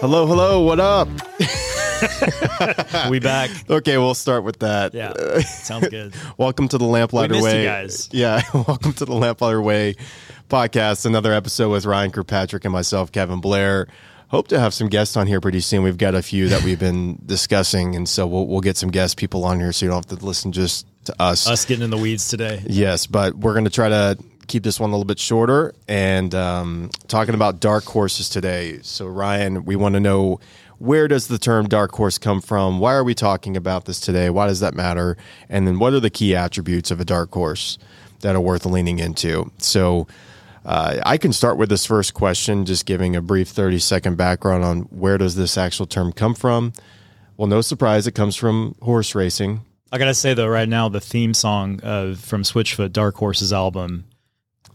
Hello, hello, what up? we back. Okay, we'll start with that. Yeah, sounds good. welcome to the Lamplighter We Way. you guys. Yeah, welcome to the Lamplighter Way podcast. Another episode with Ryan Kirkpatrick and myself, Kevin Blair. Hope to have some guests on here pretty soon. We've got a few that we've been discussing, and so we'll, we'll get some guest people on here so you don't have to listen just to us. Us getting in the weeds today. Yes, but we're going to try to keep this one a little bit shorter and um, talking about dark horses today. So, Ryan, we want to know where does the term dark horse come from? Why are we talking about this today? Why does that matter? And then, what are the key attributes of a dark horse that are worth leaning into? So, uh, I can start with this first question, just giving a brief 30 second background on where does this actual term come from. Well, no surprise, it comes from horse racing. I gotta say though, right now the theme song of from Switchfoot Dark Horses album,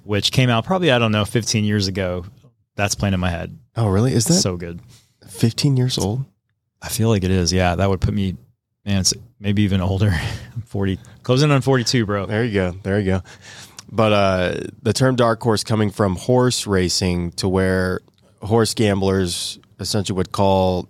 which came out probably I don't know 15 years ago, that's playing in my head. Oh, really? Is that So good. 15 years old? I feel like it is. Yeah, that would put me, man, it's maybe even older. I'm 40, closing on 42, bro. There you go. There you go. But uh, the term dark horse coming from horse racing to where horse gamblers essentially would call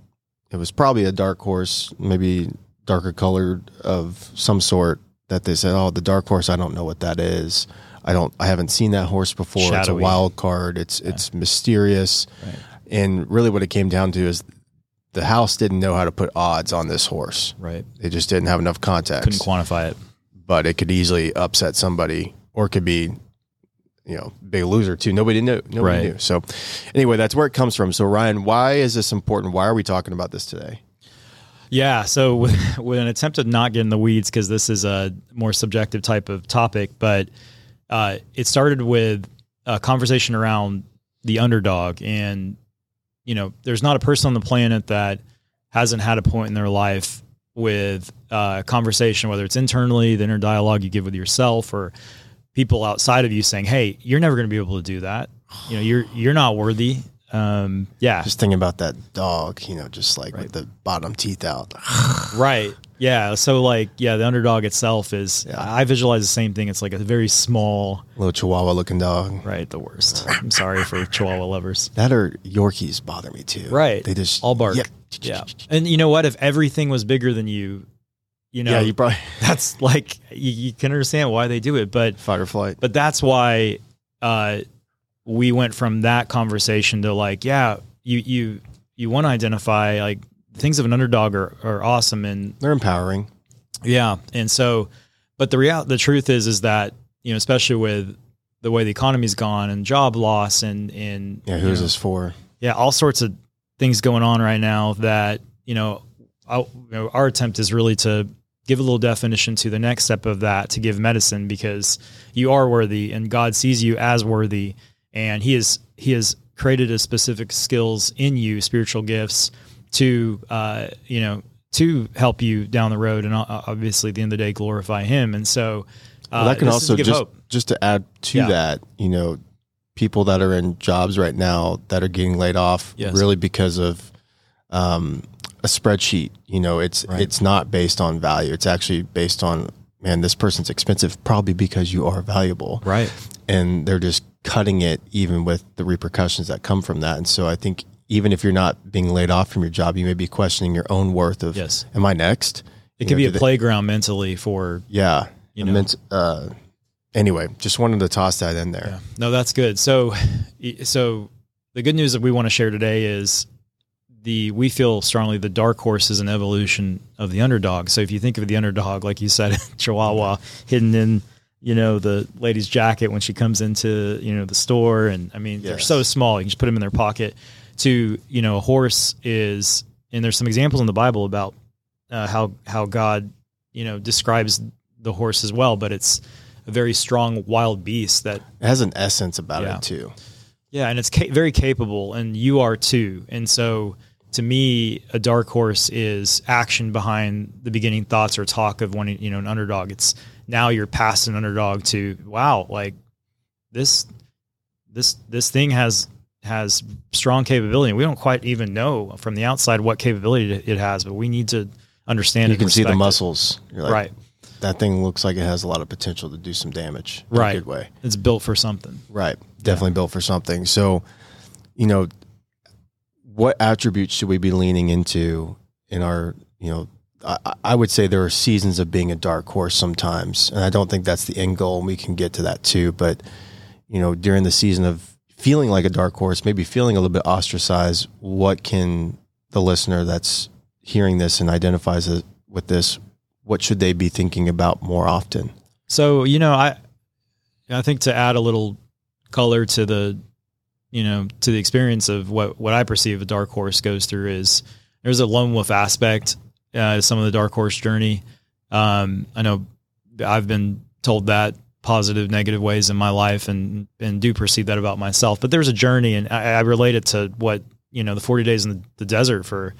it was probably a dark horse, maybe darker colored of some sort that they said, "Oh, the dark horse. I don't know what that is. I don't. I haven't seen that horse before. It's a wild card. It's it's mysterious." Right. And really, what it came down to is the house didn't know how to put odds on this horse. Right. They just didn't have enough context Couldn't quantify it. but it could easily upset somebody or it could be you know big loser too nobody knew nobody Right. knew so anyway that's where it comes from so ryan why is this important why are we talking about this today Yeah. So with, with an attempt to not get in the weeds, because this is a more subjective type of topic, but uh, it started with a conversation around the underdog. And, you know, there's not a person on the planet that hasn't had a point in their life with uh, conversation, whether it's internally, the inner dialogue you give with yourself, or people outside of you saying, "Hey, you're never going to be able to do that. You know, you're you're not worthy." Um, yeah, just thinking about that dog you know just like with the bottom teeth out Right. Yeah. So like, yeah, the underdog itself is. Yeah. I visualize the same thing. It's like a very small. little chihuahua looking dog Right. The worst. I'm sorry for Chihuahua lovers. that or yorkies bother me too Right. they just All bark. Yep. Yeah. And you know what? If everything was bigger than you, you know, yeah you probably that's like you, you can understand why they do it. But fight or flight but that's why uh, we went from that conversation to like, yeah, you you you want to identify like things of an underdog are, are awesome and they're empowering. Yeah, and so, but the real the truth is is that you know, especially with the way the economy's gone and job loss and and yeah who's know, this for? yeah, all sorts of things going on right now that you know, I, you know, our attempt is really to give a little definition to the next step of that to give medicine because you are worthy and God sees you as worthy and he is he has created a specific skills in you spiritual gifts to uh you know to help you down the road and uh, obviously at the end of the day glorify him and so uh, well, that can also just hope. just to add to Yeah. that, you know, people that are in jobs right now that are getting laid off Yes. really because of um, a spreadsheet. You know, it's Right. it's not based on value. It's actually based on man, this person's expensive probably because you are valuable, right and they're just cutting it even with the repercussions that come from that. And so I think even if you're not being laid off from your job, you may be questioning your own worth of Yes. am I next? it You could know, be a they- playground mentally for Yeah. You know. meant, uh, anyway, just wanted to toss that in there. Yeah. No, that's good. So, so the good news that we want to share today is the we feel strongly the dark horse is an evolution of the underdog. So if you think of the underdog, like you said, Chihuahua hidden in you know the lady's jacket when she comes into you know the store, and I mean they're so small you can just put them in their pocket. To you know a horse is, and there's some examples in the Bible about uh, how how God you know describes the horse as well, but it's a very strong wild beast that It has an essence about Yeah. it too. yeah, and it's ca- very capable, and you are too. And so, to me, a dark horse is action behind the beginning thoughts or talk of one, you know, an underdog. It's now you're past an underdog to wow, like this, this, this thing has has strong capability. We don't quite even know from the outside what capability it has, but we need to understand. You and can see the muscles. Like, right? That thing looks like it has a lot of potential to do some damage. in a Right. good way. It's built for something. Right. Definitely built for something. So, you know, what attributes should we be leaning into in our, you know, I, I would say there are seasons of being a dark horse sometimes, and I don't think that's the end goal. And we can get to that too, but you know, during the season of feeling like a dark horse, maybe feeling a little bit ostracized, what can the listener that's hearing this and identifies with this, what should they be thinking about more often? So, you know, I I think to add a little color to the you know, to the experience of what what I perceive a dark horse goes through is there's a lone wolf aspect uh, some of the dark horse journey. Um, I know I've been told that positive, negative ways in my life, and and do perceive that about myself. But there's a journey, and I, I relate it to what you know the 40 days in the, the desert for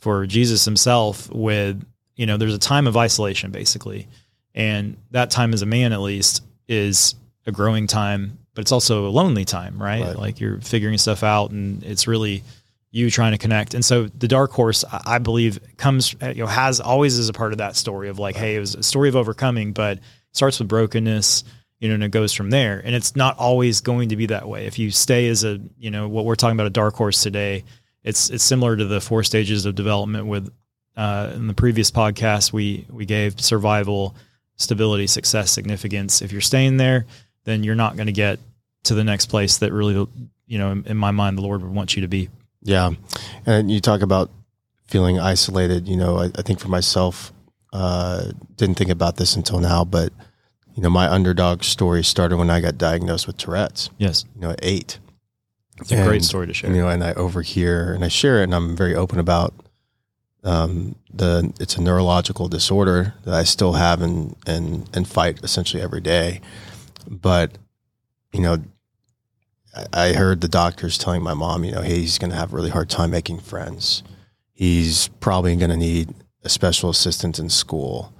for Jesus himself. With you know, there's a time of isolation basically, and that time as a man at least is a growing time but it's also a lonely time, right? right? Like you're figuring stuff out, and it's really you trying to connect. And so the dark horse, I believe, comes you know has always is a part of that story of like, hey, it was a story of overcoming, but starts with brokenness, you know, and it goes from there. And it's not always going to be that way. If you stay as a, you know, what we're talking about a dark horse today, it's it's similar to the four stages of development with uh, in the previous podcast we we gave survival, stability, success, significance. If you're staying there then you're not going to get to the next place that really, you know, in, in, my mind, the Lord would want you to be. Yeah. And you talk about feeling isolated. You know, I, I think for myself, uh, didn't think about this until now, but, you know, my underdog story started when I got diagnosed with Tourette's. Yes. You know, at eight. It's a great story to share. You know, and I overhear and I share it and I'm very open about um, the it's a neurological disorder that I still have and and and fight essentially every day. But, you know, I heard the doctors telling my mom, you know, hey, he's going to have a really hard time making friends. He's probably going to need a special assistant in school.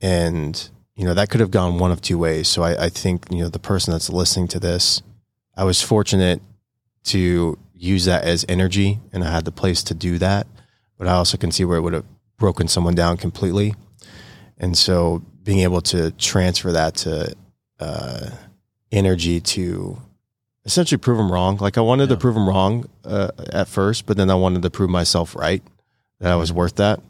And, you know, that could have gone one of two ways. So I, I think, you know, the person that's listening to this, I was fortunate to use that as energy and I had the place to do that. But I also can see where it would have broken someone down completely. And so being able to transfer that to uh, energy to essentially prove them wrong. Like I wanted yeah. to prove them wrong uh, at first, but then I wanted to prove myself right that I was worth that.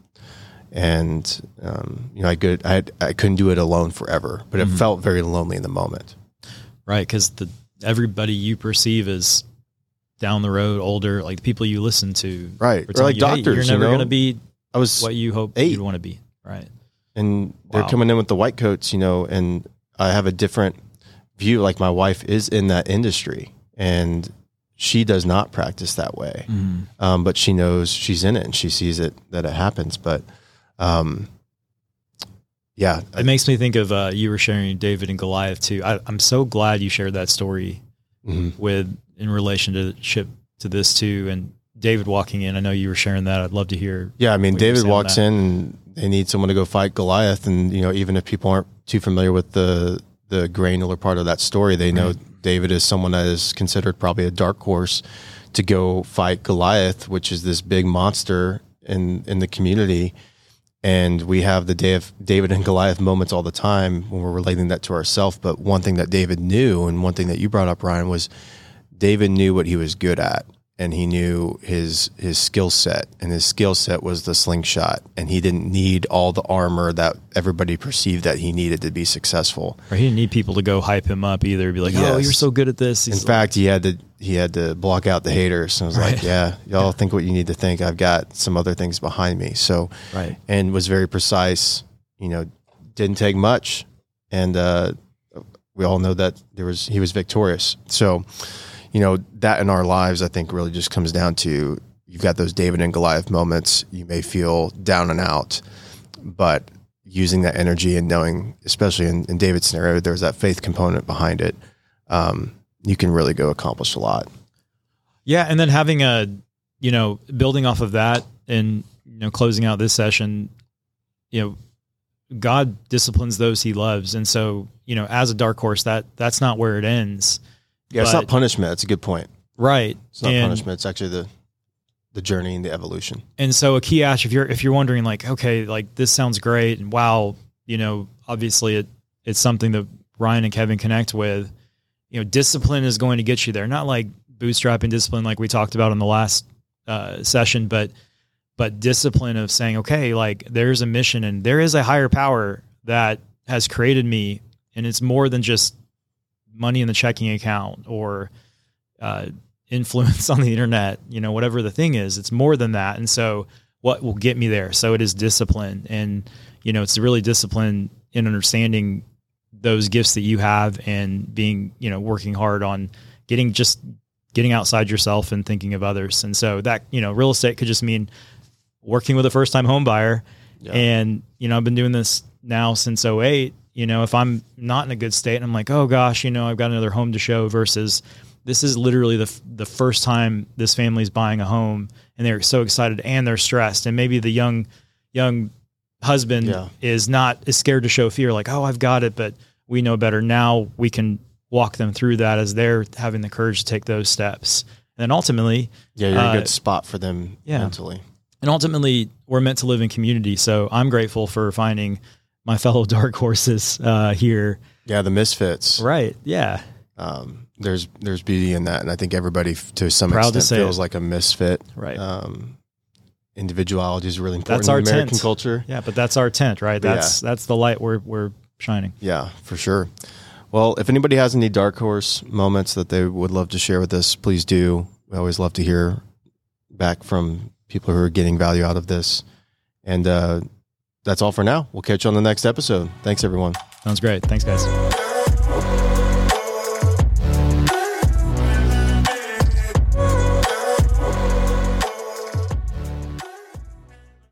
And um, you know, I could I I couldn't do it alone forever, but it mm-hmm. felt very lonely in the moment. Right, because the everybody you perceive as down the road, older, like the people you listen to, right, or like you, doctors, hey, you're never you know? going to be. I was what you hope eight. you'd want to be, right? And they're coming in with the white coats, you know, and I have a different view. Like my wife is in that industry and she does not practice that way. Mm. Um, but she knows she's in it and she sees it that it happens. But, um, yeah, it makes me think of, uh, you were sharing David and Goliath too. I, am so glad you shared that story mm-hmm. with in relationship to this too. And David walking in, I know you were sharing that. I'd love to hear. Yeah. I mean, David walks in and they need someone to go fight Goliath. And, you know, even if people aren't too familiar with the the granular part of that story. They know right. David is someone that is considered probably a dark horse to go fight Goliath, which is this big monster in in the community. And we have the day of David and Goliath moments all the time when we're relating that to ourselves. But one thing that David knew, and one thing that you brought up, Ryan, was David knew what he was good at and he knew his his skill set and his skill set was the slingshot and he didn't need all the armor that everybody perceived that he needed to be successful. Or he didn't need people to go hype him up either be like oh, yes. oh you're so good at this. He's in like, fact he had to he had to block out the haters. And was right. like yeah y'all yeah. think what you need to think. I've got some other things behind me. So right. and was very precise you know didn't take much. And uh we all know that there was he was victorious. So you know, that in our lives, I think really just comes down to you've got those David and Goliath moments. You may feel down and out, but using that energy and knowing, especially in, in David's scenario, there's that faith component behind it. Um, you can really go accomplish a lot. Yeah. And then having a, you know, building off of that and, you know, closing out this session, you know, God disciplines those he loves. And so, you know, as a dark horse, that that's not where it ends. Yeah, but, it's not punishment. That's a good point. Right. It's not and, punishment. It's actually the the journey and the evolution. And so a key ash, if you're if you're wondering like, okay, like this sounds great and wow, you know, obviously it it's something that Ryan and Kevin connect with. You know, discipline is going to get you there. Not like bootstrapping discipline like we talked about in the last uh, session, but but discipline of saying, okay, like there's a mission and there is a higher power that has created me, and it's more than just money in the checking account or uh, influence on the internet, you know, whatever the thing is, it's more than that. And so, what will get me there? So it is discipline, and you know, it's really discipline in understanding those gifts that you have and being, you know, working hard on getting just getting outside yourself and thinking of others. And so that, you know, real estate could just mean working with a first time home buyer. Yeah. And, you know, I've been doing this now since 08. You know, if I'm not in a good state and I'm like, oh gosh, you know, I've got another home to show versus this is literally the the first time this family's buying a home and they're so excited and they're stressed. And maybe the young young husband yeah. is not is scared to show fear like oh I've got it but we know better. Now we can walk them through that as they're having the courage to take those steps. And then ultimately yeah you're uh, a good spot for them yeah. mentally. And ultimately we're meant to live in community. So I'm grateful for finding my fellow dark horses uh, here yeah the misfits right yeah um, there's there's beauty in that, and I think everybody to some Proud extent to feels it. like a misfit. Right. Um, individuality is really important that's our in American tent. culture. Yeah, but that's our tent, right? That's yeah. that's the light we're we're shining. Yeah, for sure. Well, if anybody has any dark horse moments that they would love to share with us, please do. We always love to hear back from people who are getting value out of this. And uh, that's all for now. We'll catch you on the next episode. Thanks, everyone. Sounds great. Thanks, guys.